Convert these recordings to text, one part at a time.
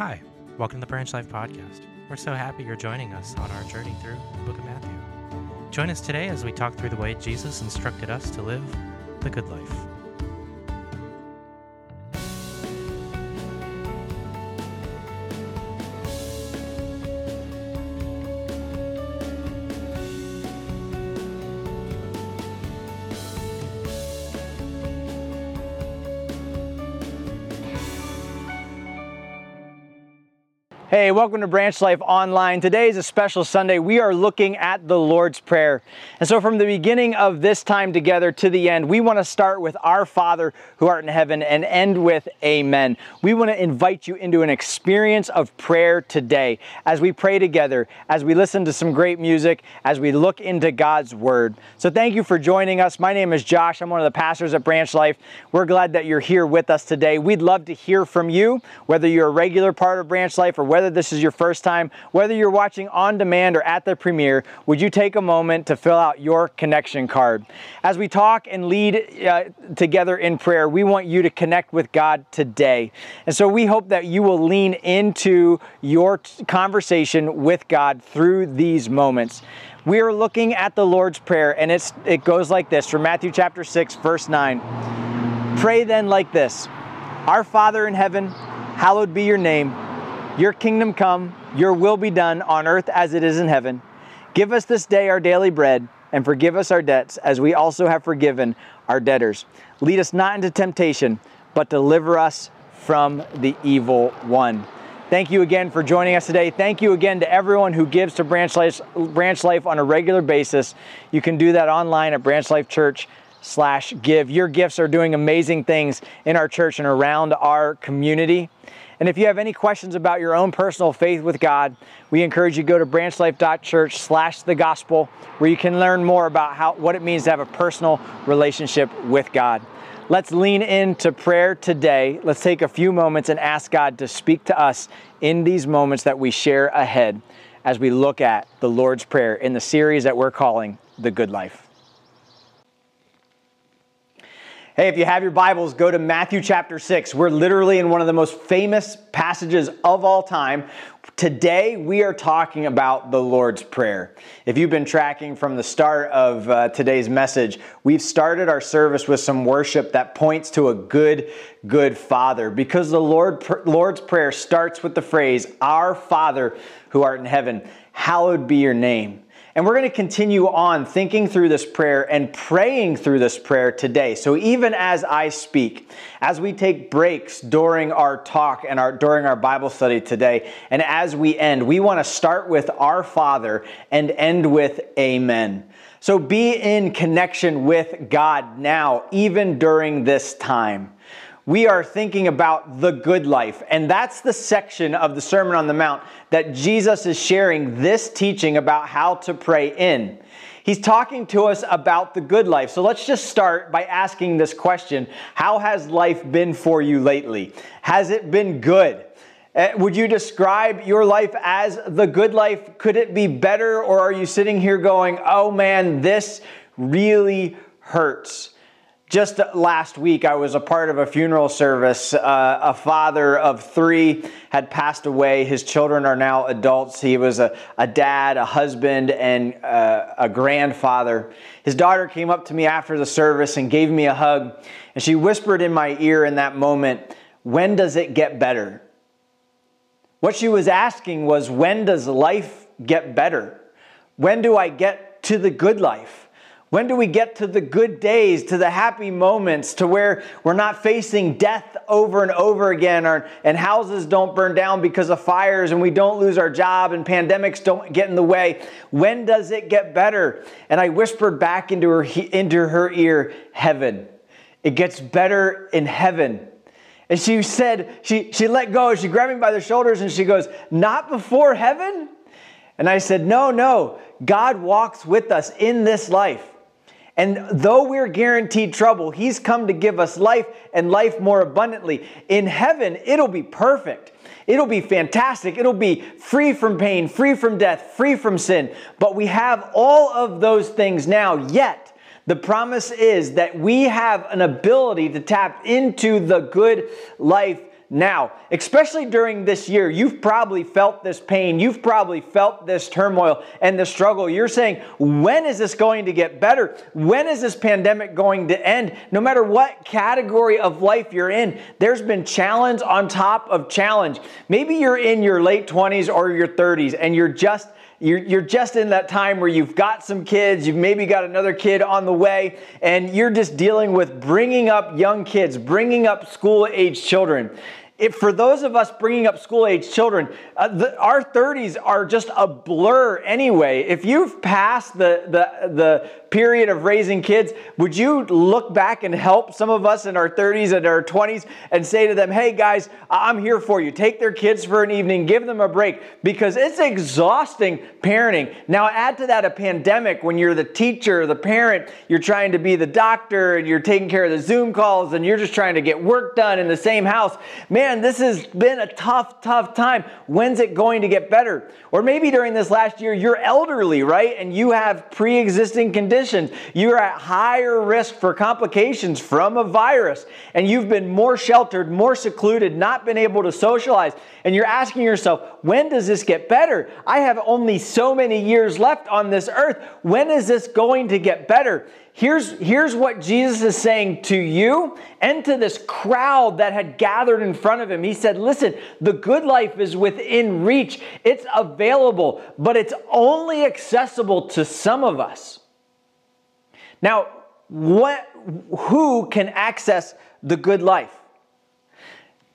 Hi, welcome to the Branch Life Podcast. We're so happy you're joining us on our journey through the book of Matthew. Join us today as we talk through the way Jesus instructed us to live the good life. Hey, welcome to Branch Life Online. Today is a special Sunday. We are looking at the Lord's Prayer. And so, from the beginning of this time together to the end, we want to start with Our Father who art in heaven and end with Amen. We want to invite you into an experience of prayer today as we pray together, as we listen to some great music, as we look into God's Word. So, thank you for joining us. My name is Josh. I'm one of the pastors at Branch Life. We're glad that you're here with us today. We'd love to hear from you, whether you're a regular part of Branch Life or whether whether this is your first time, whether you're watching on demand or at the premiere, would you take a moment to fill out your connection card? As we talk and lead uh, together in prayer, we want you to connect with God today. And so we hope that you will lean into your t- conversation with God through these moments. We are looking at the Lord's Prayer, and it's, it goes like this from Matthew chapter 6, verse 9. Pray then like this Our Father in heaven, hallowed be your name. Your kingdom come, your will be done on earth as it is in heaven. Give us this day our daily bread, and forgive us our debts as we also have forgiven our debtors. Lead us not into temptation, but deliver us from the evil one. Thank you again for joining us today. Thank you again to everyone who gives to Branch Life, Branch Life on a regular basis. You can do that online at Branch Life Church slash give. Your gifts are doing amazing things in our church and around our community. And if you have any questions about your own personal faith with God, we encourage you to go to branchlife.church slash the gospel, where you can learn more about how, what it means to have a personal relationship with God. Let's lean into prayer today. Let's take a few moments and ask God to speak to us in these moments that we share ahead as we look at the Lord's Prayer in the series that we're calling The Good Life. Hey, if you have your Bibles, go to Matthew chapter 6. We're literally in one of the most famous passages of all time. Today, we are talking about the Lord's Prayer. If you've been tracking from the start of uh, today's message, we've started our service with some worship that points to a good, good Father because the Lord, Lord's Prayer starts with the phrase, Our Father who art in heaven, hallowed be your name. And we're going to continue on thinking through this prayer and praying through this prayer today. So even as I speak, as we take breaks during our talk and our during our Bible study today, and as we end, we want to start with our Father and end with amen. So be in connection with God now, even during this time we are thinking about the good life. And that's the section of the Sermon on the Mount that Jesus is sharing this teaching about how to pray in. He's talking to us about the good life. So let's just start by asking this question How has life been for you lately? Has it been good? Uh, would you describe your life as the good life? Could it be better? Or are you sitting here going, oh man, this really hurts? Just last week, I was a part of a funeral service. Uh, a father of three had passed away. His children are now adults. He was a, a dad, a husband, and uh, a grandfather. His daughter came up to me after the service and gave me a hug. And she whispered in my ear in that moment, When does it get better? What she was asking was, When does life get better? When do I get to the good life? When do we get to the good days, to the happy moments, to where we're not facing death over and over again, or, and houses don't burn down because of fires, and we don't lose our job, and pandemics don't get in the way? When does it get better? And I whispered back into her, into her ear, Heaven. It gets better in heaven. And she said, she, she let go, she grabbed me by the shoulders, and she goes, Not before heaven? And I said, No, no. God walks with us in this life. And though we're guaranteed trouble, He's come to give us life and life more abundantly. In heaven, it'll be perfect. It'll be fantastic. It'll be free from pain, free from death, free from sin. But we have all of those things now, yet the promise is that we have an ability to tap into the good life now. Especially during this year, you've probably felt this pain, you've probably felt this turmoil and the struggle. You're saying, when is this going to get better? When is this pandemic going to end? No matter what category of life you're in, there's been challenge on top of challenge. Maybe you're in your late 20s or your 30s and you're just you're, you're just in that time where you've got some kids, you've maybe got another kid on the way, and you're just dealing with bringing up young kids, bringing up school age children it, for those of us bringing up school age children, uh, the, our 30s are just a blur anyway. If you've passed the, the, the period of raising kids, would you look back and help some of us in our 30s and our 20s and say to them, hey guys, I'm here for you. Take their kids for an evening, give them a break because it's exhausting parenting. Now, add to that a pandemic when you're the teacher, the parent, you're trying to be the doctor and you're taking care of the Zoom calls and you're just trying to get work done in the same house. Man, man, this has been a tough, tough time. When's it going to get better? Or maybe during this last year, you're elderly, right? And you have pre existing conditions. You're at higher risk for complications from a virus. And you've been more sheltered, more secluded, not been able to socialize. And you're asking yourself, when does this get better? I have only so many years left on this earth. When is this going to get better? Here's, here's what Jesus is saying to you and to this crowd that had gathered in front of him. He said, Listen, the good life is within reach, it's available, but it's only accessible to some of us. Now, what, who can access the good life?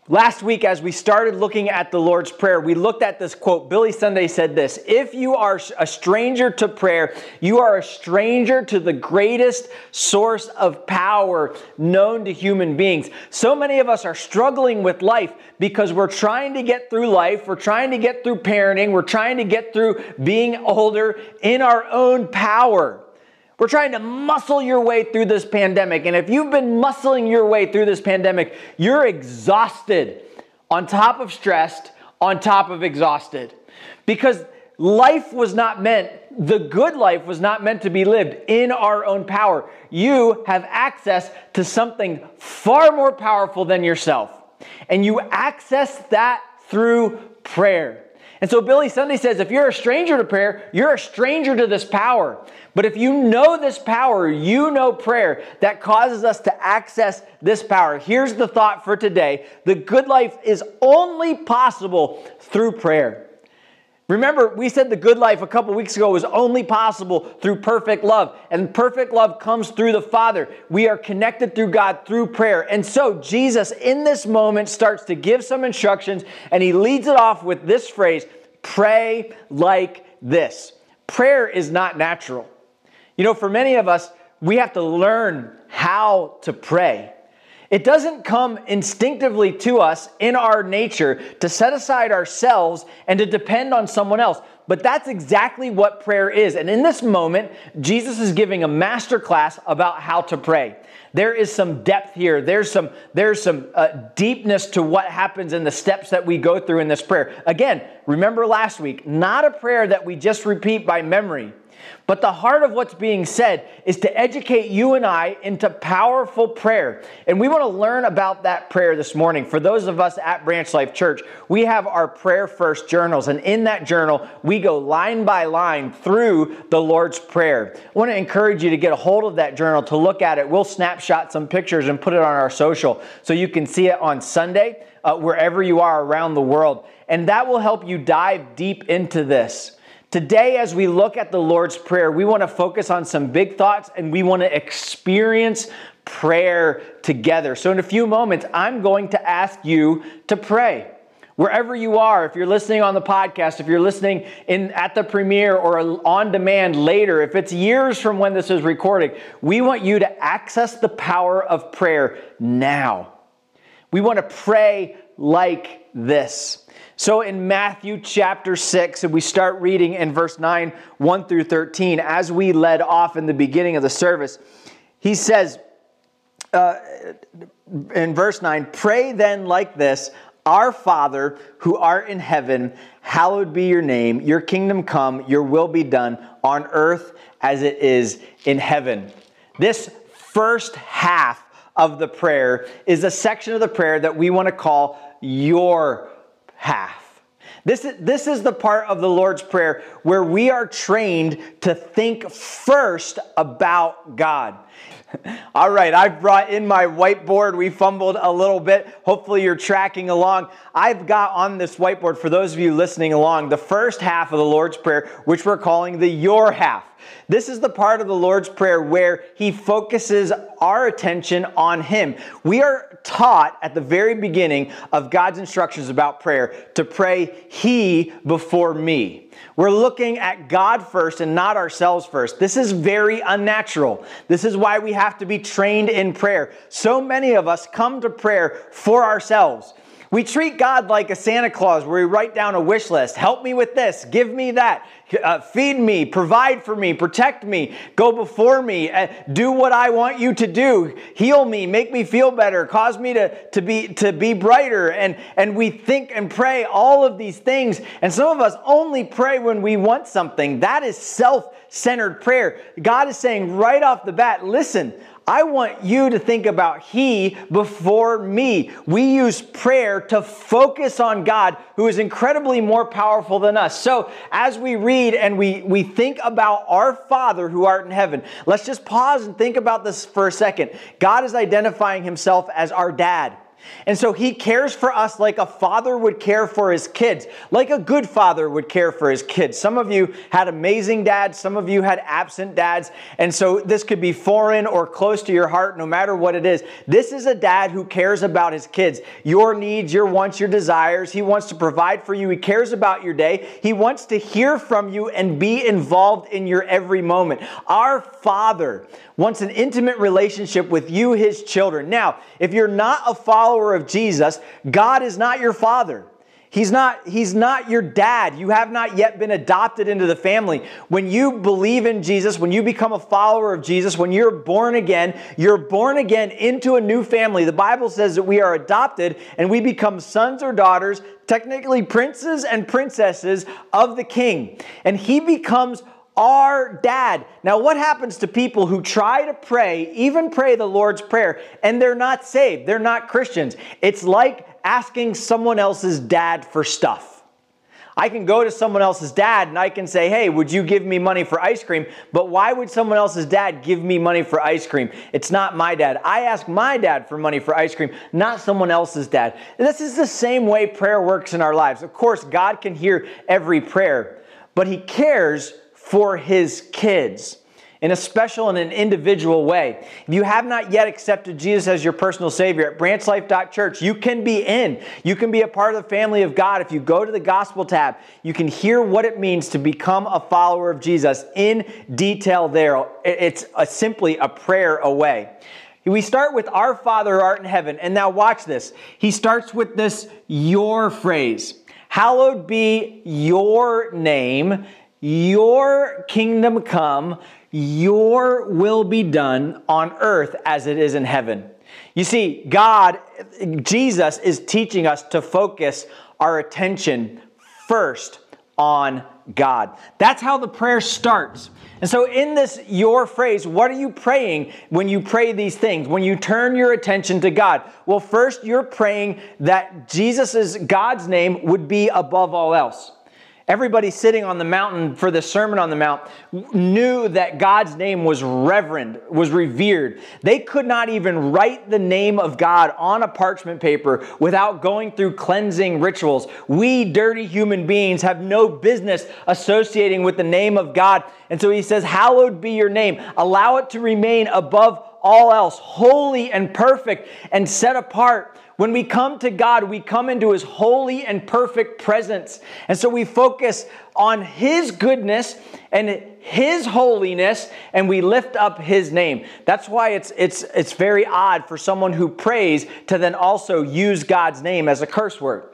Last week, as we started looking at the Lord's Prayer, we looked at this quote. Billy Sunday said this If you are a stranger to prayer, you are a stranger to the greatest source of power known to human beings. So many of us are struggling with life because we're trying to get through life, we're trying to get through parenting, we're trying to get through being older in our own power. We're trying to muscle your way through this pandemic. And if you've been muscling your way through this pandemic, you're exhausted, on top of stressed, on top of exhausted. Because life was not meant, the good life was not meant to be lived in our own power. You have access to something far more powerful than yourself. And you access that through prayer. And so Billy Sunday says if you're a stranger to prayer, you're a stranger to this power. But if you know this power, you know prayer that causes us to access this power. Here's the thought for today the good life is only possible through prayer. Remember, we said the good life a couple weeks ago was only possible through perfect love, and perfect love comes through the Father. We are connected through God through prayer. And so, Jesus, in this moment, starts to give some instructions, and he leads it off with this phrase pray like this. Prayer is not natural. You know, for many of us, we have to learn how to pray. It doesn't come instinctively to us in our nature to set aside ourselves and to depend on someone else. But that's exactly what prayer is. And in this moment, Jesus is giving a master class about how to pray. There is some depth here. There's some there's some uh, deepness to what happens in the steps that we go through in this prayer. Again, remember last week, not a prayer that we just repeat by memory but the heart of what's being said is to educate you and I into powerful prayer. And we want to learn about that prayer this morning. For those of us at Branch Life Church, we have our prayer first journals. And in that journal, we go line by line through the Lord's Prayer. I want to encourage you to get a hold of that journal to look at it. We'll snapshot some pictures and put it on our social so you can see it on Sunday, uh, wherever you are around the world. And that will help you dive deep into this. Today, as we look at the Lord's Prayer, we want to focus on some big thoughts and we want to experience prayer together. So, in a few moments, I'm going to ask you to pray. Wherever you are, if you're listening on the podcast, if you're listening in at the premiere or on demand later, if it's years from when this is recorded, we want you to access the power of prayer now. We want to pray like this. So in Matthew chapter 6, and we start reading in verse 9, 1 through 13, as we led off in the beginning of the service, he says uh, in verse 9, Pray then like this Our Father who art in heaven, hallowed be your name, your kingdom come, your will be done on earth as it is in heaven. This first half of the prayer is a section of the prayer that we want to call your half. This is, this is the part of the Lord's Prayer where we are trained to think first about God. All right, I've brought in my whiteboard. We fumbled a little bit. Hopefully, you're tracking along. I've got on this whiteboard, for those of you listening along, the first half of the Lord's Prayer, which we're calling the Your Half. This is the part of the Lord's Prayer where He focuses our attention on Him. We are taught at the very beginning of God's instructions about prayer to pray He before me. We're looking at God first and not ourselves first. This is very unnatural. This is why we have to be trained in prayer. So many of us come to prayer for ourselves. We treat God like a Santa Claus where we write down a wish list. Help me with this, give me that, uh, feed me, provide for me, protect me, go before me, uh, do what I want you to do, heal me, make me feel better, cause me to, to, be, to be brighter. And, and we think and pray all of these things. And some of us only pray when we want something. That is self centered prayer. God is saying right off the bat, listen, I want you to think about He before me. We use prayer to focus on God, who is incredibly more powerful than us. So, as we read and we, we think about our Father who art in heaven, let's just pause and think about this for a second. God is identifying Himself as our dad. And so he cares for us like a father would care for his kids, like a good father would care for his kids. Some of you had amazing dads, some of you had absent dads. And so this could be foreign or close to your heart, no matter what it is. This is a dad who cares about his kids, your needs, your wants, your desires. He wants to provide for you. He cares about your day. He wants to hear from you and be involved in your every moment. Our father wants an intimate relationship with you, his children. Now, if you're not a follower of Jesus, God is not your father. He's not, he's not your dad. You have not yet been adopted into the family. When you believe in Jesus, when you become a follower of Jesus, when you're born again, you're born again into a new family. The Bible says that we are adopted and we become sons or daughters, technically princes and princesses of the king. And he becomes our dad. Now, what happens to people who try to pray, even pray the Lord's Prayer, and they're not saved? They're not Christians. It's like asking someone else's dad for stuff. I can go to someone else's dad and I can say, hey, would you give me money for ice cream? But why would someone else's dad give me money for ice cream? It's not my dad. I ask my dad for money for ice cream, not someone else's dad. This is the same way prayer works in our lives. Of course, God can hear every prayer, but He cares for his kids in a special and an individual way. If you have not yet accepted Jesus as your personal Savior at branchlife.church, you can be in. You can be a part of the family of God. If you go to the Gospel tab, you can hear what it means to become a follower of Jesus in detail there. It's a, simply a prayer away. We start with Our Father who art in heaven. And now watch this. He starts with this your phrase. Hallowed be your name your kingdom come, your will be done on earth as it is in heaven. You see, God, Jesus is teaching us to focus our attention first on God. That's how the prayer starts. And so, in this your phrase, what are you praying when you pray these things? When you turn your attention to God? Well, first, you're praying that Jesus' God's name would be above all else. Everybody sitting on the mountain for the Sermon on the Mount knew that God's name was reverend, was revered. They could not even write the name of God on a parchment paper without going through cleansing rituals. We dirty human beings have no business associating with the name of God. And so he says, Hallowed be your name. Allow it to remain above all else, holy and perfect and set apart when we come to God, we come into His holy and perfect presence. And so we focus on His goodness and His holiness, and we lift up His name. That's why it's, it's, it's very odd for someone who prays to then also use God's name as a curse word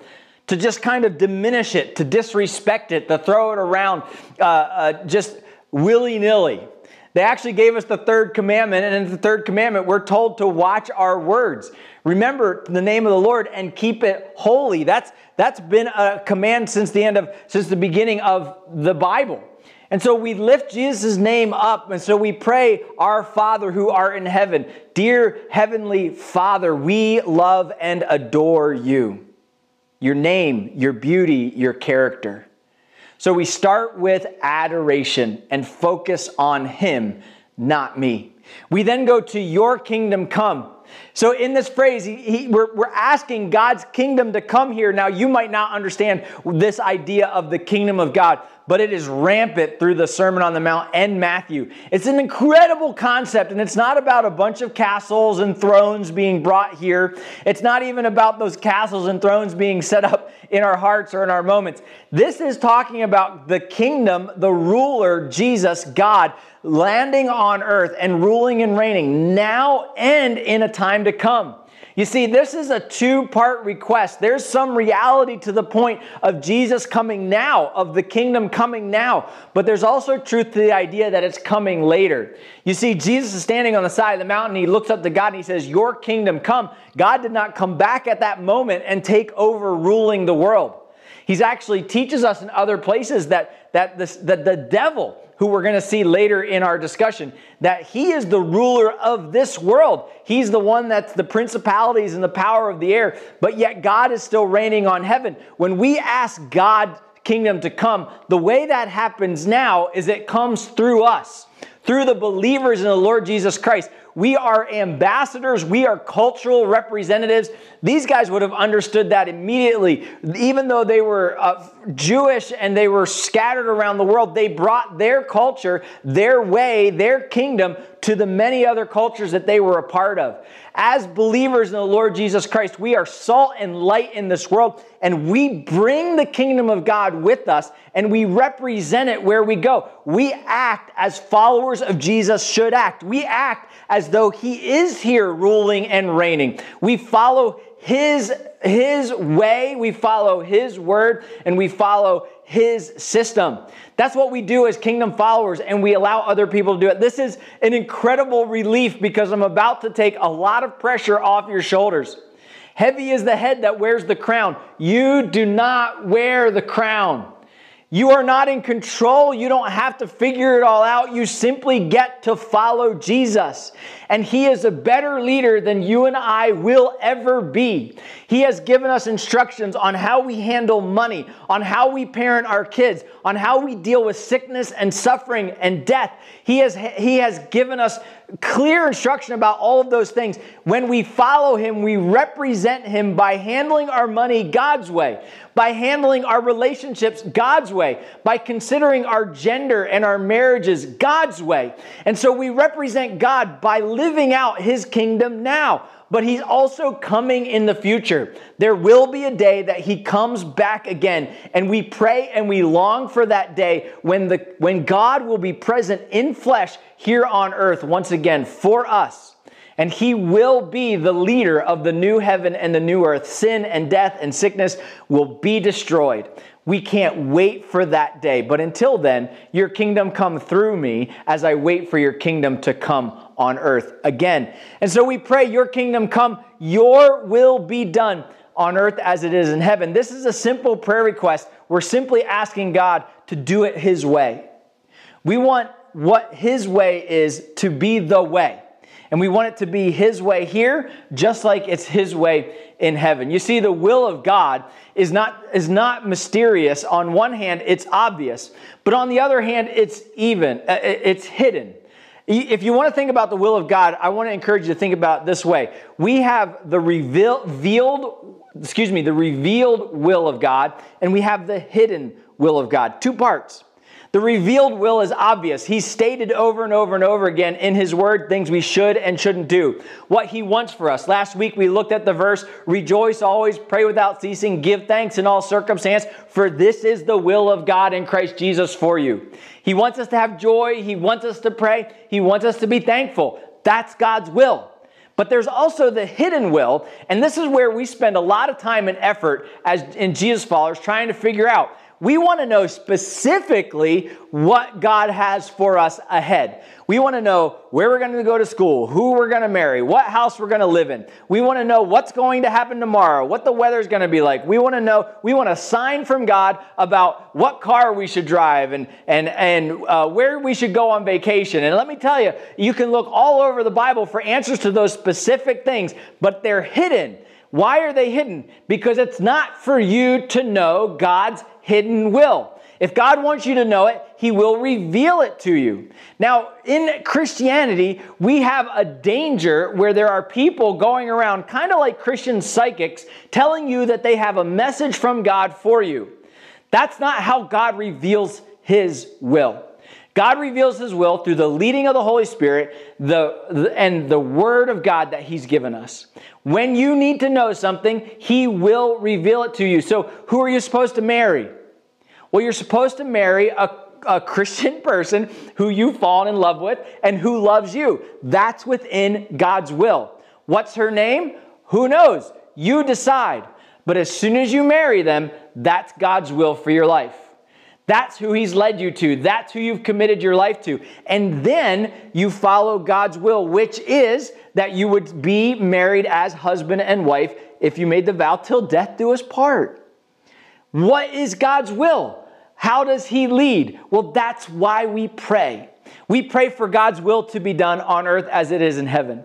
to just kind of diminish it, to disrespect it, to throw it around uh, uh, just willy nilly. They actually gave us the third commandment, and in the third commandment, we're told to watch our words. Remember the name of the Lord and keep it holy. That's, that's been a command since the end of, since the beginning of the Bible. And so we lift Jesus' name up, and so we pray, Our Father who art in heaven. Dear Heavenly Father, we love and adore you. your name, your beauty, your character. So we start with adoration and focus on Him, not me. We then go to your kingdom come. So in this phrase, he, he, we're, we're asking God's kingdom to come here. Now, you might not understand this idea of the kingdom of God, but it is rampant through the Sermon on the Mount and Matthew. It's an incredible concept, and it's not about a bunch of castles and thrones being brought here. It's not even about those castles and thrones being set up in our hearts or in our moments. This is talking about the kingdom, the ruler, Jesus, God, landing on earth and ruling and reigning now and in a time to come. You see, this is a two part request. There's some reality to the point of Jesus coming now, of the kingdom coming now, but there's also truth to the idea that it's coming later. You see, Jesus is standing on the side of the mountain. He looks up to God and he says, Your kingdom come. God did not come back at that moment and take over ruling the world. He's actually teaches us in other places that, that, this, that the devil, who we're going to see later in our discussion, that he is the ruler of this world. He's the one that's the principalities and the power of the air, but yet God is still reigning on heaven. When we ask God kingdom to come, the way that happens now is it comes through us, through the believers in the Lord Jesus Christ. We are ambassadors. We are cultural representatives. These guys would have understood that immediately. Even though they were uh, Jewish and they were scattered around the world, they brought their culture, their way, their kingdom to the many other cultures that they were a part of. As believers in the Lord Jesus Christ, we are salt and light in this world, and we bring the kingdom of God with us and we represent it where we go. We act as followers of Jesus should act. We act as though he is here ruling and reigning. We follow his his way, we follow his word, and we follow his system. That's what we do as kingdom followers, and we allow other people to do it. This is an incredible relief because I'm about to take a lot of pressure off your shoulders. Heavy is the head that wears the crown. You do not wear the crown. You are not in control. You don't have to figure it all out. You simply get to follow Jesus. And He is a better leader than you and I will ever be. He has given us instructions on how we handle money, on how we parent our kids, on how we deal with sickness and suffering and death. He has, he has given us clear instruction about all of those things. When we follow Him, we represent Him by handling our money God's way, by handling our relationships God's way, by considering our gender and our marriages God's way. And so we represent God by living out His kingdom now but he's also coming in the future. There will be a day that he comes back again, and we pray and we long for that day when, the, when God will be present in flesh here on earth once again for us. And he will be the leader of the new heaven and the new earth. Sin and death and sickness will be destroyed. We can't wait for that day. But until then, your kingdom come through me as I wait for your kingdom to come on earth again. And so we pray, Your kingdom come, your will be done on earth as it is in heaven. This is a simple prayer request. We're simply asking God to do it His way. We want what His way is to be the way. And we want it to be His way here, just like it's His way in heaven. You see, the will of God is not, is not mysterious. On one hand, it's obvious, but on the other hand, it's even, uh, it's hidden. If you want to think about the will of God, I want to encourage you to think about this way. We have the revealed, excuse me, the revealed will of God, and we have the hidden will of God. Two parts. The revealed will is obvious. He stated over and over and over again in His Word things we should and shouldn't do. What He wants for us. Last week we looked at the verse Rejoice always, pray without ceasing, give thanks in all circumstance, for this is the will of God in Christ Jesus for you. He wants us to have joy. He wants us to pray. He wants us to be thankful. That's God's will. But there's also the hidden will, and this is where we spend a lot of time and effort as in Jesus followers trying to figure out we want to know specifically what God has for us ahead. We want to know where we're going to go to school, who we're going to marry, what house we're going to live in. We want to know what's going to happen tomorrow, what the weather's going to be like. We want to know, we want a sign from God about what car we should drive and, and, and uh, where we should go on vacation. And let me tell you, you can look all over the Bible for answers to those specific things, but they're hidden Why are they hidden? Because it's not for you to know God's hidden will. If God wants you to know it, He will reveal it to you. Now, in Christianity, we have a danger where there are people going around, kind of like Christian psychics, telling you that they have a message from God for you. That's not how God reveals His will. God reveals His will through the leading of the Holy Spirit the, the, and the Word of God that He's given us. When you need to know something, He will reveal it to you. So, who are you supposed to marry? Well, you're supposed to marry a, a Christian person who you've fallen in love with and who loves you. That's within God's will. What's her name? Who knows? You decide. But as soon as you marry them, that's God's will for your life. That's who He's led you to. That's who you've committed your life to. And then you follow God's will, which is that you would be married as husband and wife if you made the vow till death do us part. What is God's will? How does He lead? Well, that's why we pray. We pray for God's will to be done on earth as it is in heaven.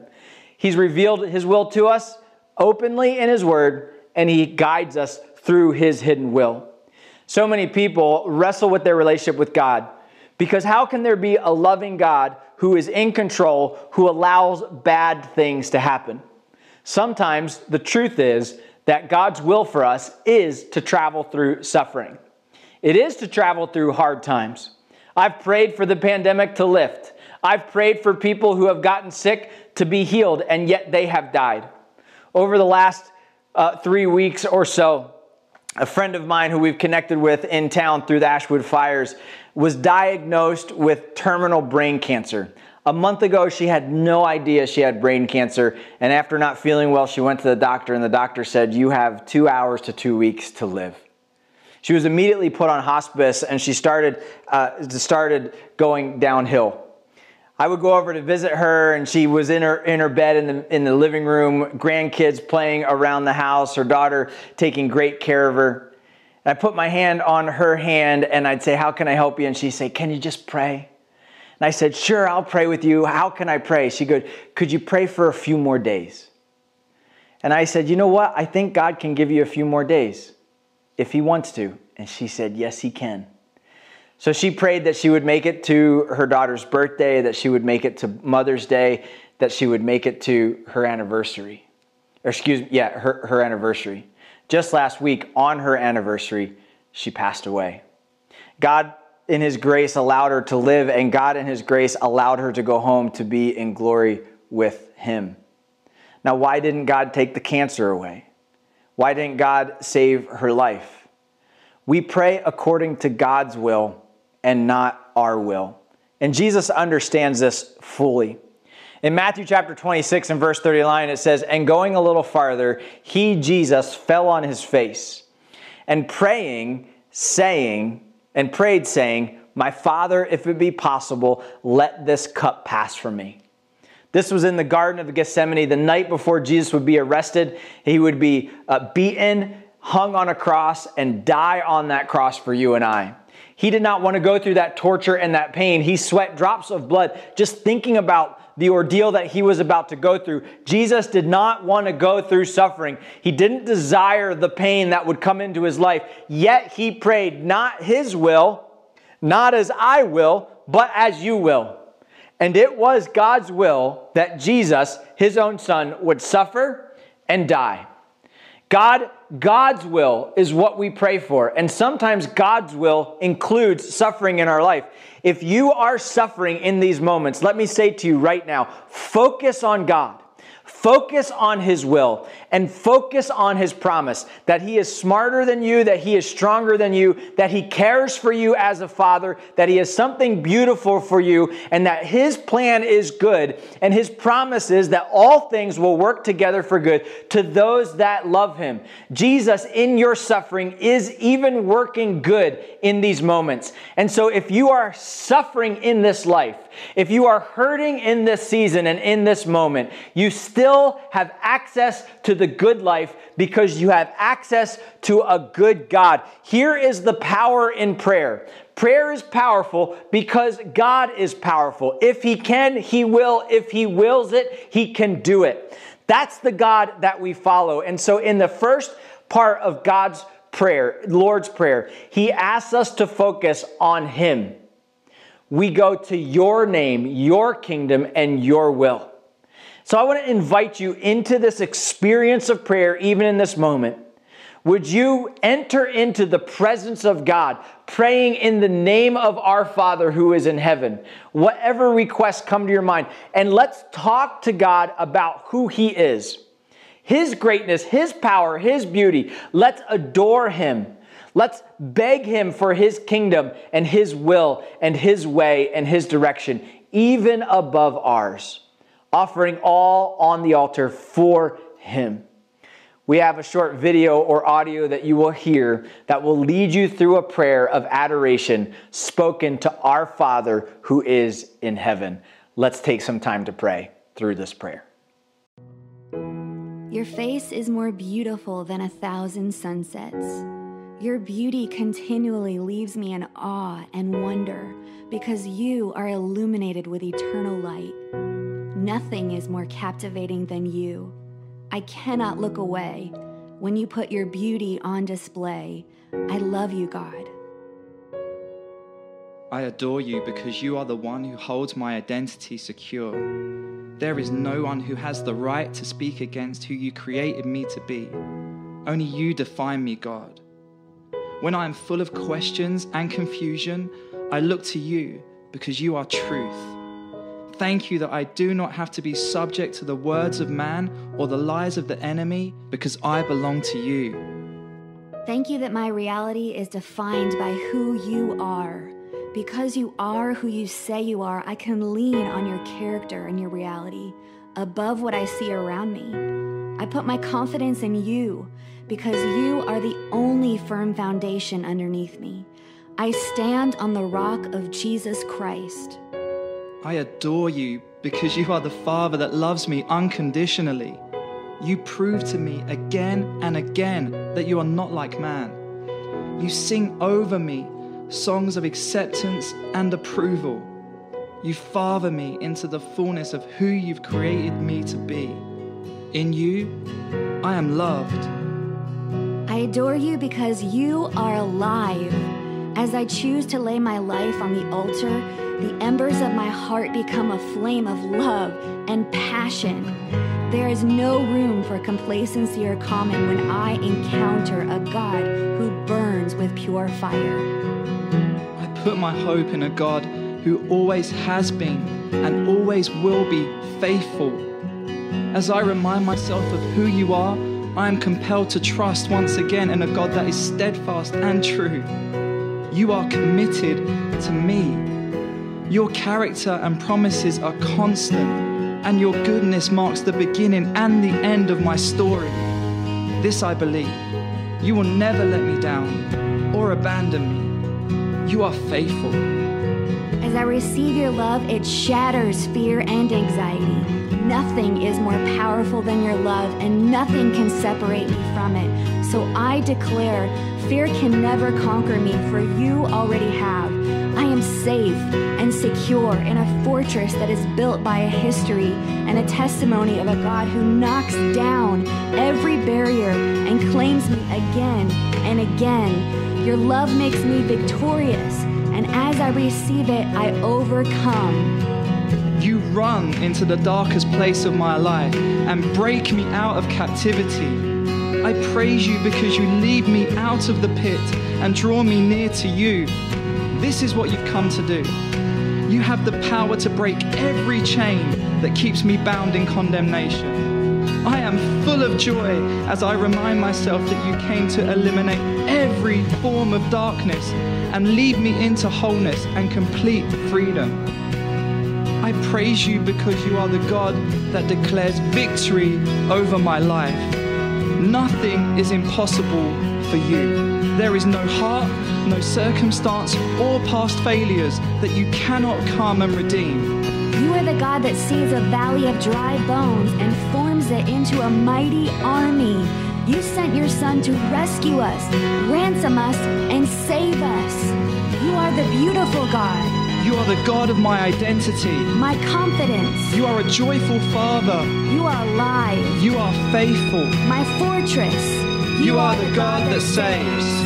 He's revealed His will to us openly in His Word, and He guides us through His hidden will. So many people wrestle with their relationship with God because how can there be a loving God who is in control, who allows bad things to happen? Sometimes the truth is that God's will for us is to travel through suffering. It is to travel through hard times. I've prayed for the pandemic to lift. I've prayed for people who have gotten sick to be healed, and yet they have died. Over the last uh, three weeks or so, a friend of mine who we've connected with in town through the Ashwood fires was diagnosed with terminal brain cancer. A month ago, she had no idea she had brain cancer, and after not feeling well, she went to the doctor, and the doctor said, You have two hours to two weeks to live. She was immediately put on hospice and she started, uh, started going downhill. I would go over to visit her, and she was in her in her bed in the in the living room, grandkids playing around the house, her daughter taking great care of her. And I put my hand on her hand, and I'd say, "How can I help you?" And she'd say, "Can you just pray?" And I said, "Sure, I'll pray with you. How can I pray?" She goes, "Could you pray for a few more days?" And I said, "You know what? I think God can give you a few more days." if he wants to. And she said, Yes, he can. So she prayed that she would make it to her daughter's birthday, that she would make it to Mother's Day, that she would make it to her anniversary. Or excuse me, yeah, her, her anniversary. Just last week, on her anniversary, she passed away. God, in His grace, allowed her to live, and God, in His grace, allowed her to go home to be in glory with Him. Now, why didn't God take the cancer away? Why didn't God save her life? We pray according to God's will and not our will. And Jesus understands this fully. In Matthew chapter 26 and verse 39, it says, And going a little farther, he, Jesus, fell on his face and praying, saying, and prayed, saying, My Father, if it be possible, let this cup pass from me. This was in the Garden of Gethsemane the night before Jesus would be arrested. He would be uh, beaten, hung on a cross, and die on that cross for you and I. He did not want to go through that torture and that pain. He sweat drops of blood just thinking about the ordeal that he was about to go through. Jesus did not want to go through suffering. He didn't desire the pain that would come into his life. Yet he prayed, not his will, not as I will, but as you will. And it was God's will that Jesus, his own son, would suffer and die. God, God's will is what we pray for. And sometimes God's will includes suffering in our life. If you are suffering in these moments, let me say to you right now focus on God. Focus on His will and focus on His promise that He is smarter than you, that He is stronger than you, that He cares for you as a father, that He has something beautiful for you, and that His plan is good. And His promise is that all things will work together for good to those that love Him. Jesus, in your suffering, is even working good in these moments. And so if you are suffering in this life, if you are hurting in this season and in this moment, you still have access to the good life because you have access to a good God. Here is the power in prayer. Prayer is powerful because God is powerful. If He can, He will. If He wills it, He can do it. That's the God that we follow. And so, in the first part of God's prayer, Lord's Prayer, He asks us to focus on Him. We go to your name, your kingdom, and your will. So I want to invite you into this experience of prayer, even in this moment. Would you enter into the presence of God, praying in the name of our Father who is in heaven? Whatever requests come to your mind, and let's talk to God about who He is, His greatness, His power, His beauty. Let's adore Him. Let's beg Him for His kingdom and His will and His way and His direction, even above ours, offering all on the altar for Him. We have a short video or audio that you will hear that will lead you through a prayer of adoration spoken to our Father who is in heaven. Let's take some time to pray through this prayer. Your face is more beautiful than a thousand sunsets. Your beauty continually leaves me in awe and wonder because you are illuminated with eternal light. Nothing is more captivating than you. I cannot look away when you put your beauty on display. I love you, God. I adore you because you are the one who holds my identity secure. There is no one who has the right to speak against who you created me to be. Only you define me, God. When I am full of questions and confusion, I look to you because you are truth. Thank you that I do not have to be subject to the words of man or the lies of the enemy because I belong to you. Thank you that my reality is defined by who you are. Because you are who you say you are, I can lean on your character and your reality above what I see around me. I put my confidence in you because you are the only firm foundation underneath me. I stand on the rock of Jesus Christ. I adore you because you are the Father that loves me unconditionally. You prove to me again and again that you are not like man. You sing over me songs of acceptance and approval. You father me into the fullness of who you've created me to be. In you, I am loved. I adore you because you are alive. As I choose to lay my life on the altar, the embers of my heart become a flame of love and passion. There is no room for complacency or calming when I encounter a God who burns with pure fire. I put my hope in a God who always has been and always will be faithful. As I remind myself of who you are, I am compelled to trust once again in a God that is steadfast and true. You are committed to me. Your character and promises are constant, and your goodness marks the beginning and the end of my story. This I believe. You will never let me down or abandon me. You are faithful. As I receive your love, it shatters fear and anxiety. Nothing is more powerful than your love, and nothing can separate me from it. So I declare fear can never conquer me, for you already have. I am safe and secure in a fortress that is built by a history and a testimony of a God who knocks down every barrier and claims me again and again. Your love makes me victorious, and as I receive it, I overcome. You run into the darkest place of my life and break me out of captivity. I praise you because you lead me out of the pit and draw me near to you. This is what you've come to do. You have the power to break every chain that keeps me bound in condemnation. I am full of joy as I remind myself that you came to eliminate every form of darkness and lead me into wholeness and complete freedom. I praise you because you are the God that declares victory over my life. Nothing is impossible for you. There is no heart, no circumstance, or past failures that you cannot come and redeem. You are the God that sees a valley of dry bones and forms it into a mighty army. You sent your Son to rescue us, ransom us, and save us. You are the beautiful God. You are the God of my identity. my confidence. You are a joyful Father. You are alive, You are faithful. my fortress. You are the God that saves.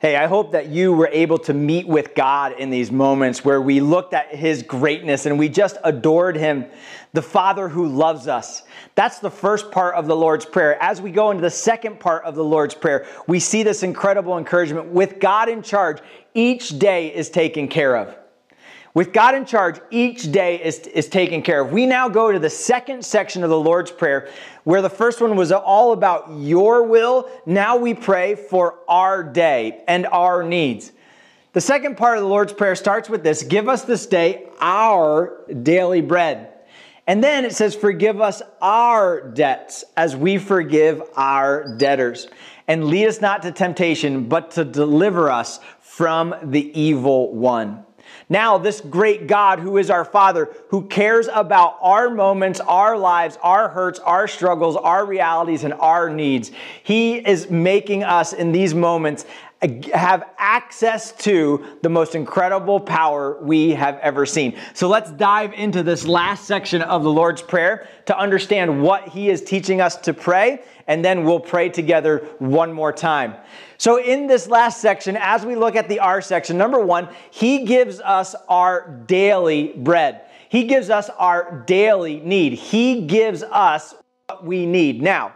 Hey, I hope that you were able to meet with God in these moments where we looked at His greatness and we just adored Him, the Father who loves us. That's the first part of the Lord's Prayer. As we go into the second part of the Lord's Prayer, we see this incredible encouragement. With God in charge, each day is taken care of. With God in charge, each day is, is taken care of. We now go to the second section of the Lord's Prayer, where the first one was all about your will. Now we pray for our day and our needs. The second part of the Lord's Prayer starts with this Give us this day our daily bread. And then it says, Forgive us our debts as we forgive our debtors. And lead us not to temptation, but to deliver us from the evil one. Now, this great God who is our Father, who cares about our moments, our lives, our hurts, our struggles, our realities, and our needs, He is making us in these moments have access to the most incredible power we have ever seen. So let's dive into this last section of the Lord's Prayer to understand what He is teaching us to pray, and then we'll pray together one more time. So, in this last section, as we look at the R section, number one, He gives us our daily bread. He gives us our daily need. He gives us what we need. Now,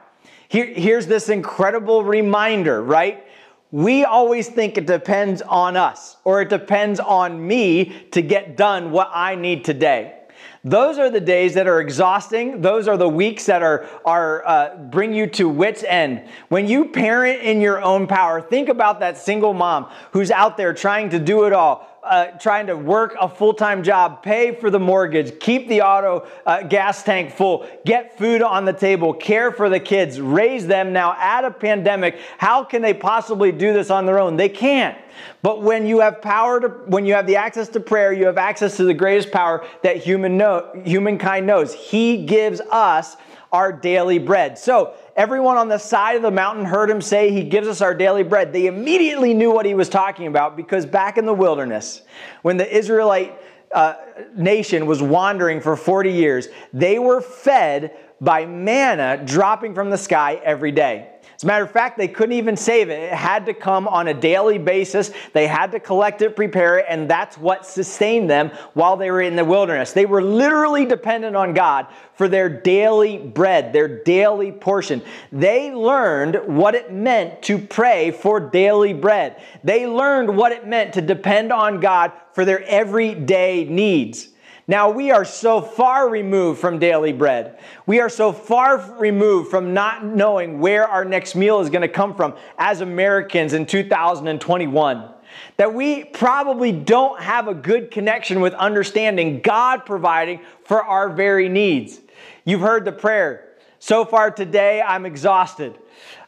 here, here's this incredible reminder, right? We always think it depends on us or it depends on me to get done what I need today. Those are the days that are exhausting. Those are the weeks that are, are uh, bring you to wits end. When you parent in your own power, think about that single mom who's out there trying to do it all uh, trying to work a full time job, pay for the mortgage, keep the auto uh, gas tank full, get food on the table, care for the kids, raise them now at a pandemic. How can they possibly do this on their own? They can't. But when you have power to, when you have the access to prayer, you have access to the greatest power that human know, humankind knows. He gives us our daily bread. So everyone on the side of the mountain heard him say, He gives us our daily bread. They immediately knew what he was talking about because back in the wilderness, when the Israelite uh, nation was wandering for 40 years, they were fed by manna dropping from the sky every day. As a matter of fact, they couldn't even save it. It had to come on a daily basis. They had to collect it, prepare it, and that's what sustained them while they were in the wilderness. They were literally dependent on God for their daily bread, their daily portion. They learned what it meant to pray for daily bread. They learned what it meant to depend on God for their everyday needs. Now, we are so far removed from daily bread. We are so far removed from not knowing where our next meal is going to come from as Americans in 2021 that we probably don't have a good connection with understanding God providing for our very needs. You've heard the prayer. So far today, I'm exhausted.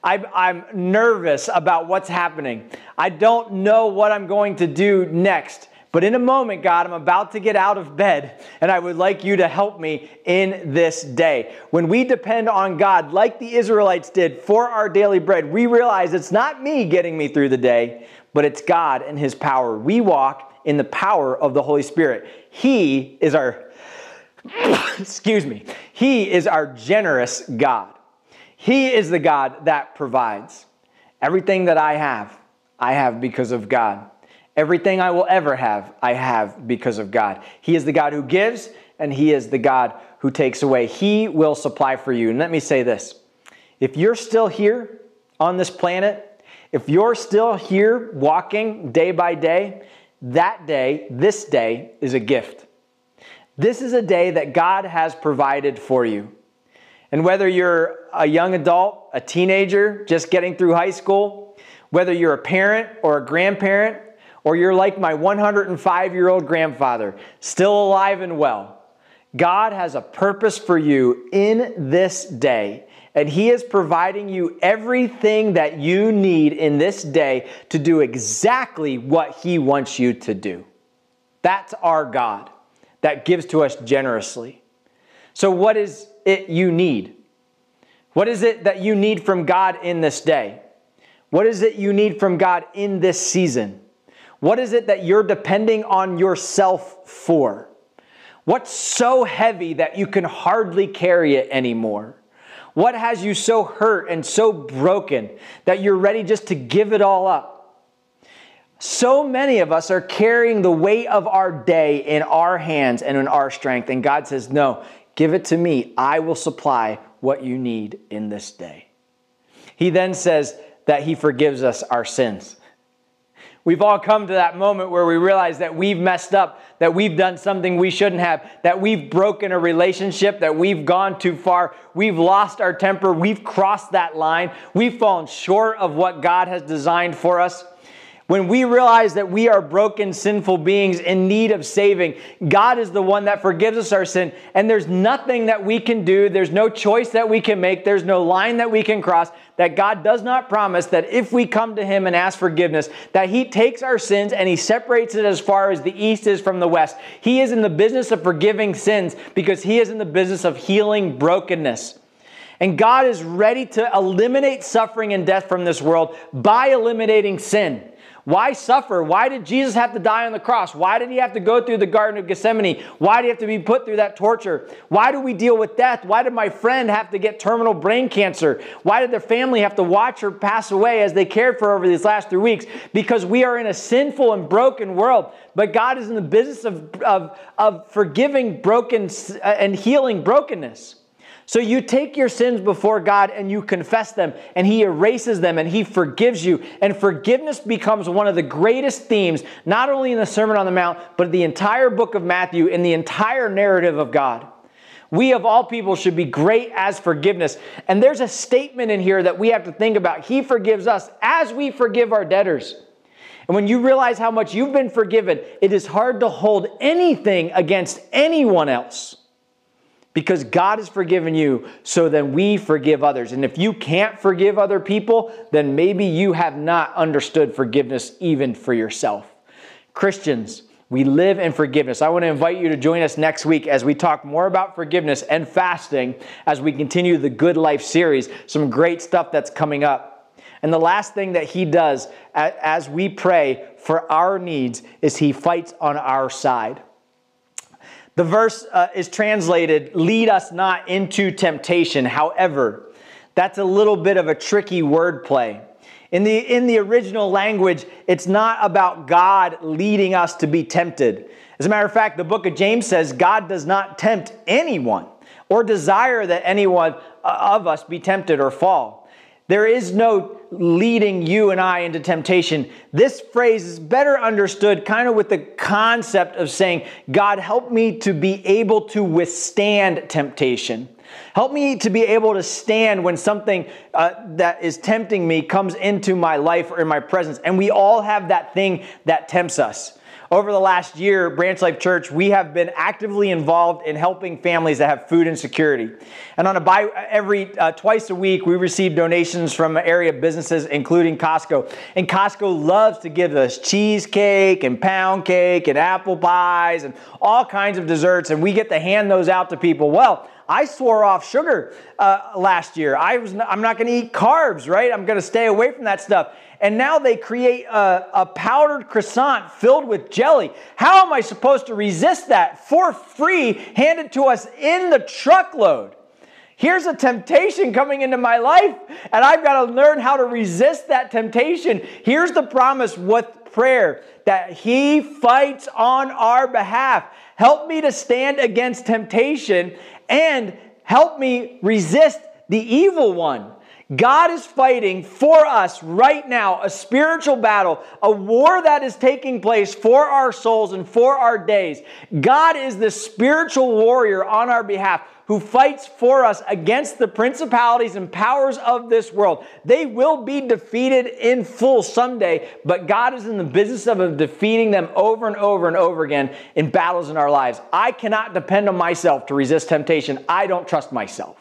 I'm, I'm, nervous about what's happening. I don't know what I'm going to do next. But in a moment, God, I'm about to get out of bed, and I would like you to help me in this day. When we depend on God, like the Israelites did for our daily bread, we realize it's not me getting me through the day, but it's God and His power. We walk in the power of the Holy Spirit. He is our, excuse me, He is our generous God. He is the God that provides. Everything that I have, I have because of God. Everything I will ever have, I have because of God. He is the God who gives, and He is the God who takes away. He will supply for you. And let me say this if you're still here on this planet, if you're still here walking day by day, that day, this day, is a gift. This is a day that God has provided for you. And whether you're a young adult, a teenager just getting through high school, whether you're a parent or a grandparent, or you're like my 105 year old grandfather, still alive and well. God has a purpose for you in this day, and He is providing you everything that you need in this day to do exactly what He wants you to do. That's our God that gives to us generously. So, what is it you need? What is it that you need from God in this day? What is it you need from God in this season? What is it that you're depending on yourself for? What's so heavy that you can hardly carry it anymore? What has you so hurt and so broken that you're ready just to give it all up? So many of us are carrying the weight of our day in our hands and in our strength. And God says, No, give it to me. I will supply what you need in this day. He then says that He forgives us our sins. We've all come to that moment where we realize that we've messed up, that we've done something we shouldn't have, that we've broken a relationship, that we've gone too far, we've lost our temper, we've crossed that line, we've fallen short of what God has designed for us. When we realize that we are broken, sinful beings in need of saving, God is the one that forgives us our sin. And there's nothing that we can do, there's no choice that we can make, there's no line that we can cross that God does not promise that if we come to Him and ask forgiveness, that He takes our sins and He separates it as far as the east is from the west. He is in the business of forgiving sins because He is in the business of healing brokenness. And God is ready to eliminate suffering and death from this world by eliminating sin. Why suffer? Why did Jesus have to die on the cross? Why did he have to go through the Garden of Gethsemane? Why did he have to be put through that torture? Why do we deal with death? Why did my friend have to get terminal brain cancer? Why did their family have to watch her pass away as they cared for her over these last three weeks? Because we are in a sinful and broken world. But God is in the business of, of, of forgiving broken uh, and healing brokenness. So you take your sins before God and you confess them, and He erases them and He forgives you. And forgiveness becomes one of the greatest themes, not only in the Sermon on the Mount, but the entire book of Matthew, in the entire narrative of God. We of all people should be great as forgiveness. And there's a statement in here that we have to think about. He forgives us as we forgive our debtors. And when you realize how much you've been forgiven, it is hard to hold anything against anyone else because God has forgiven you, so then we forgive others. And if you can't forgive other people, then maybe you have not understood forgiveness even for yourself. Christians, we live in forgiveness. I want to invite you to join us next week as we talk more about forgiveness and fasting as we continue the Good Life series. Some great stuff that's coming up. And the last thing that he does as we pray for our needs is he fights on our side. The verse uh, is translated, lead us not into temptation. However, that's a little bit of a tricky wordplay. In the, in the original language, it's not about God leading us to be tempted. As a matter of fact, the book of James says God does not tempt anyone or desire that anyone uh, of us be tempted or fall. There is no leading you and I into temptation. This phrase is better understood kind of with the concept of saying, God, help me to be able to withstand temptation. Help me to be able to stand when something uh, that is tempting me comes into my life or in my presence. And we all have that thing that tempts us. Over the last year, Branch Life Church, we have been actively involved in helping families that have food insecurity. And on a by every uh, twice a week, we receive donations from area businesses, including Costco. And Costco loves to give us cheesecake and pound cake and apple pies and all kinds of desserts, and we get to hand those out to people. Well, I swore off sugar uh, last year. I was, I'm not going to eat carbs, right? I'm going to stay away from that stuff and now they create a, a, powdered croissant filled with jelly. How am I supposed to resist that for free, handed to us in the truckload? Here's a temptation coming into my life, and I've got to learn how to resist that temptation. Here's the promise with prayer that He fights on our behalf. Help me to stand against temptation and help me resist the evil one. God is fighting for us right now a spiritual battle, a war that is taking place for our souls and for our days. God is the spiritual warrior on our behalf who fights for us against the principalities and powers of this world. They will be defeated in full someday, but God is in the business of defeating them over and over and over again in battles in our lives. I cannot depend on myself to resist temptation. I don't trust myself.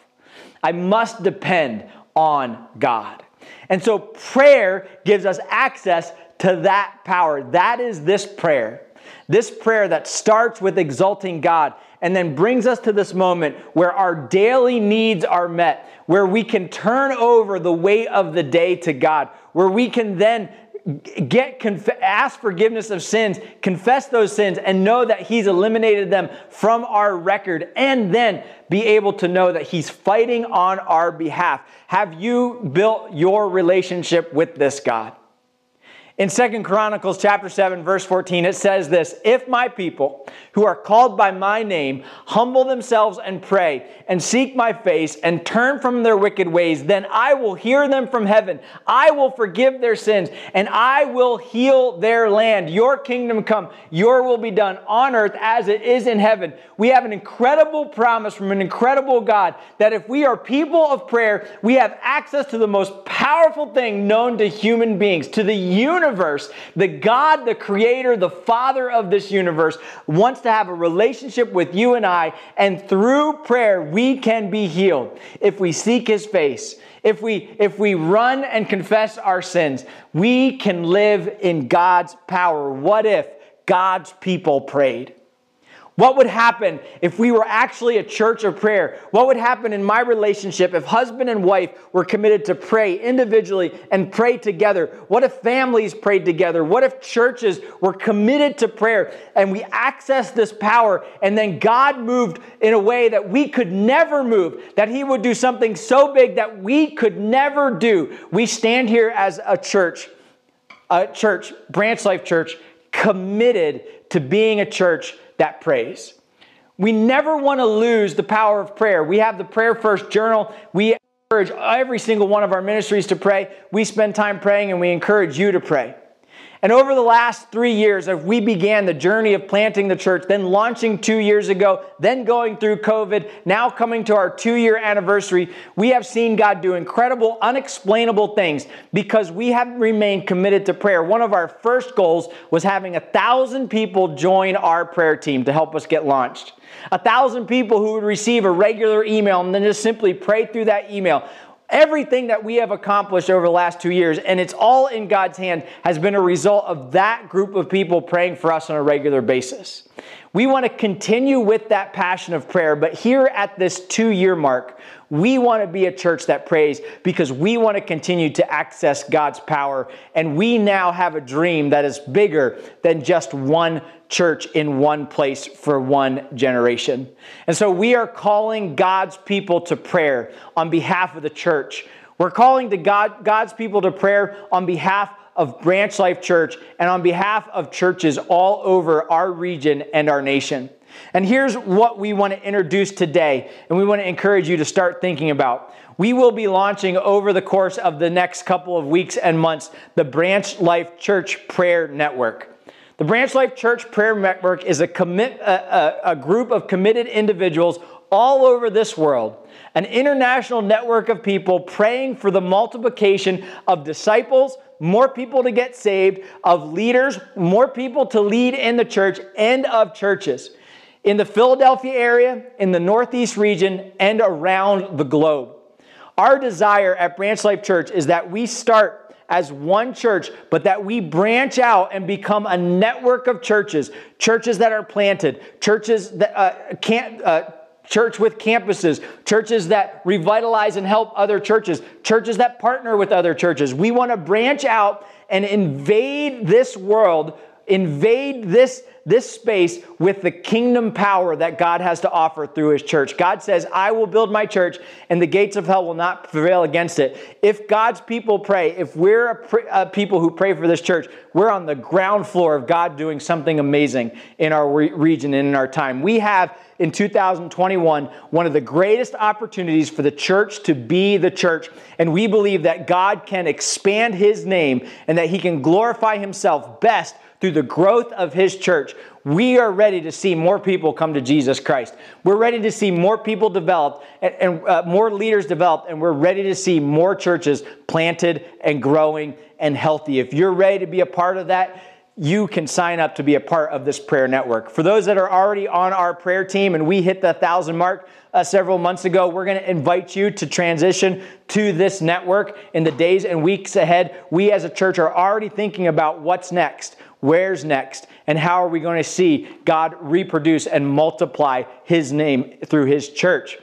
I must depend on God. And so prayer gives us access to that power. That is this prayer. This prayer that starts with exalting God and then brings us to this moment where our daily needs are met, where we can turn over the weight of the day to God, where we can then get conf- ask forgiveness of sins, confess those sins, and know that He's eliminated them from our record, and then be able to know that He's fighting on our behalf. Have you built your relationship with this God? In Second Chronicles chapter 7 verse 14 it says this, if my people who are called by my name humble themselves and pray and seek my face and turn from their wicked ways, then I will hear them from heaven. I will forgive their sins and I will heal their land. Your kingdom come, your will be done on earth as it is in heaven. We have an incredible promise from an incredible God that if we are people of prayer, we have access to the most powerful thing known to human beings, to the universe the God, the creator, the father of this universe, wants to have a relationship with you and I, and through prayer, we can be healed if we seek his face. If we, if we run and confess our sins, we can live in God's power. What if God's people prayed? What would happen if we were actually a church of prayer? What would happen in my relationship if husband and wife were committed to pray individually and pray together? What if families prayed together? What if churches were committed to prayer and we accessed this power and then God moved in a way that we could never move, that He would do something so big that we could never do? We stand here as a church, a church, Branch Life Church, committed to being a church that prays. We never want to lose the power of prayer. We have the Prayer First Journal. We encourage every single one of our ministries to pray. We spend time praying and we encourage you to pray. And over the last three years, as we began the journey of planting the church, then launching two years ago, then going through COVID, now coming to our two year anniversary, we have seen God do incredible, unexplainable things because we have remained committed to prayer. One of our first goals was having a thousand people join our prayer team to help us get launched. A thousand people who would receive a regular email and then just simply pray through that email everything that we have accomplished over the last two years, and it's all in God's hand, has been a result of that group of people praying for us on a regular basis. We want to continue with that passion of prayer, but here at this two year mark, we want to be a church that prays because we want to continue to access God's power. And we now have a dream that is bigger than just one church in one place for one generation. And so we are calling God's people to prayer on behalf of the church. We're calling to God, God's people to prayer on behalf of Branch Life Church and on behalf of churches all over our region and our nation. And here's what we want to introduce today, and we want to encourage you to start thinking about. We will be launching over the course of the next couple of weeks and months the Branch Life Church Prayer Network. The Branch Life Church Prayer Network is a, commit, a, a, group of committed individuals all over this world, an international network of people praying for the multiplication of disciples, more people to get saved, of leaders, more people to lead in the church, and of churches in the Philadelphia area, in the Northeast region, and around the globe. Our desire at Branch Life Church is that we start as one church, but that we branch out and become a network of churches, churches that are planted, churches that uh, can't. Uh, church with campuses, churches that revitalize and help other churches, churches that partner with other churches. We want to branch out and invade this world, invade this this space with the kingdom power that God has to offer through his church. God says, I will build my church and the gates of hell will not prevail against it. If God's people pray, if we're a, a people who pray for this church, we're on the ground floor of God doing something amazing in our re- region and in our time. We have in 2021 one of the greatest opportunities for the church to be the church. And we believe that God can expand his name and that he can glorify himself best through the growth of His church, we are ready to see more people come to Jesus Christ. We're ready to see more people develop and, and uh, more leaders develop, and we're ready to see more churches planted and growing and healthy. If you're ready to be a part of that, you can sign up to be a part of this prayer network. For those that are already on our prayer team and we hit the thousand mark uh, several months ago, we're going to invite you to transition to this network in the days and weeks ahead. We as a church are already thinking about what's next, where's next, and how are we going to see God reproduce and multiply His name through His church.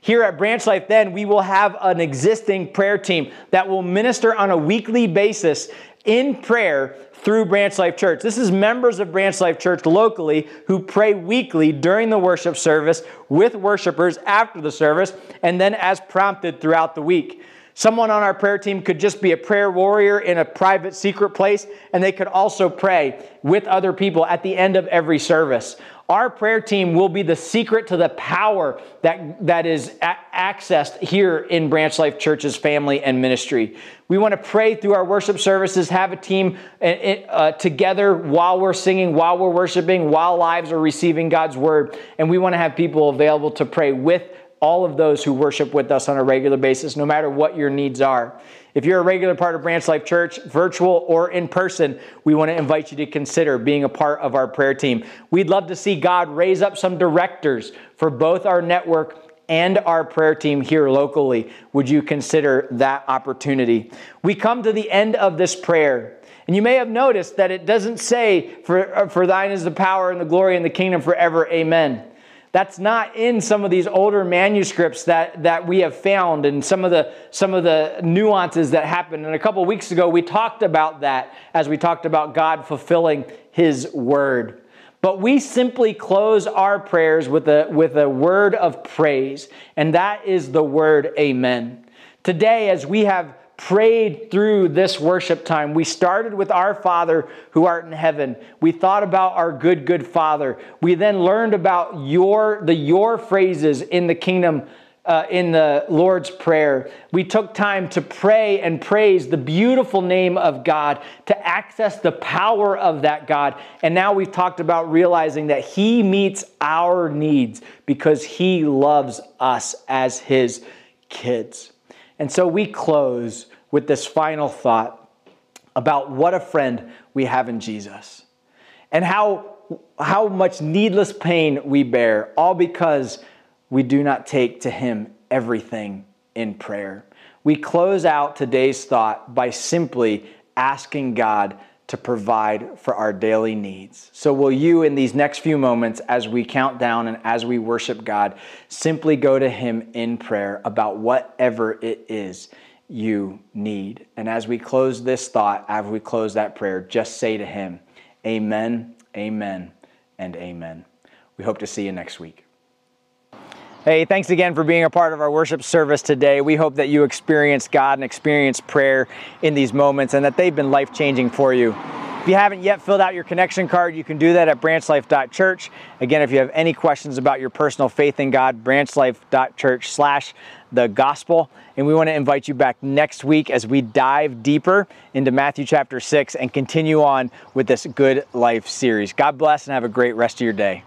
Here at Branch Life, then, we will have an existing prayer team that will minister on a weekly basis in prayer through Branch Life Church. This is members of Branch Life Church locally who pray weekly during the worship service with worshipers after the service and then as prompted throughout the week. Someone on our prayer team could just be a prayer warrior in a private, secret place, and they could also pray with other people at the end of every service. Our prayer team will be the secret to the power that, that is a- accessed here in Branch Life Church's family and ministry. We want to pray through our worship services, have a team uh, uh, together while we're singing, while we're worshiping, while lives are receiving God's word. And we want to have people available to pray with all of those who worship with us on a regular basis, no matter what your needs are. If you're a regular part of Branch Life Church, virtual or in person, we want to invite you to consider being a part of our prayer team. We'd love to see God raise up some directors for both our network and our prayer team here locally. Would you consider that opportunity? We come to the end of this prayer. And you may have noticed that it doesn't say, for, for thine is the power and the glory and the kingdom forever, amen. That's not in some of these older manuscripts that, that we have found and some of the some of the nuances that happened. And a couple weeks ago we talked about that as we talked about God fulfilling his word. But we simply close our prayers with a with a word of praise, and that is the word amen. Today as we have prayed through this worship time. We started with our Father who art in heaven. We thought about our good, good Father. We then learned about your the your phrases in the kingdom. Uh, in the Lord's Prayer, we took time to pray and praise the beautiful name of God, to access the power of that God. And now we've talked about realizing that He meets our needs because He loves us as His kids. And so we close with this final thought about what a friend we have in Jesus and how, how much needless pain we bear, all because we do not take to Him everything in prayer. We close out today's thought by simply asking God to provide for our daily needs. So, will you, in these next few moments, as we count down and as we worship God, simply go to Him in prayer about whatever it is you need? And as we close this thought, as we close that prayer, just say to Him, Amen, Amen, and Amen. We hope to see you next week. Hey, thanks again for being a part of our worship service today. We hope that you experience God and experience prayer in these moments and that they've been life changing for you. If you haven't yet filled out your connection card, you can do that at branchlife.church. Again, if you have any questions about your personal faith in God, branchlife.church slash the gospel. And we want to invite you back next week as we dive deeper into Matthew chapter 6 and continue on with this Good Life series. God bless and have a great rest of your day.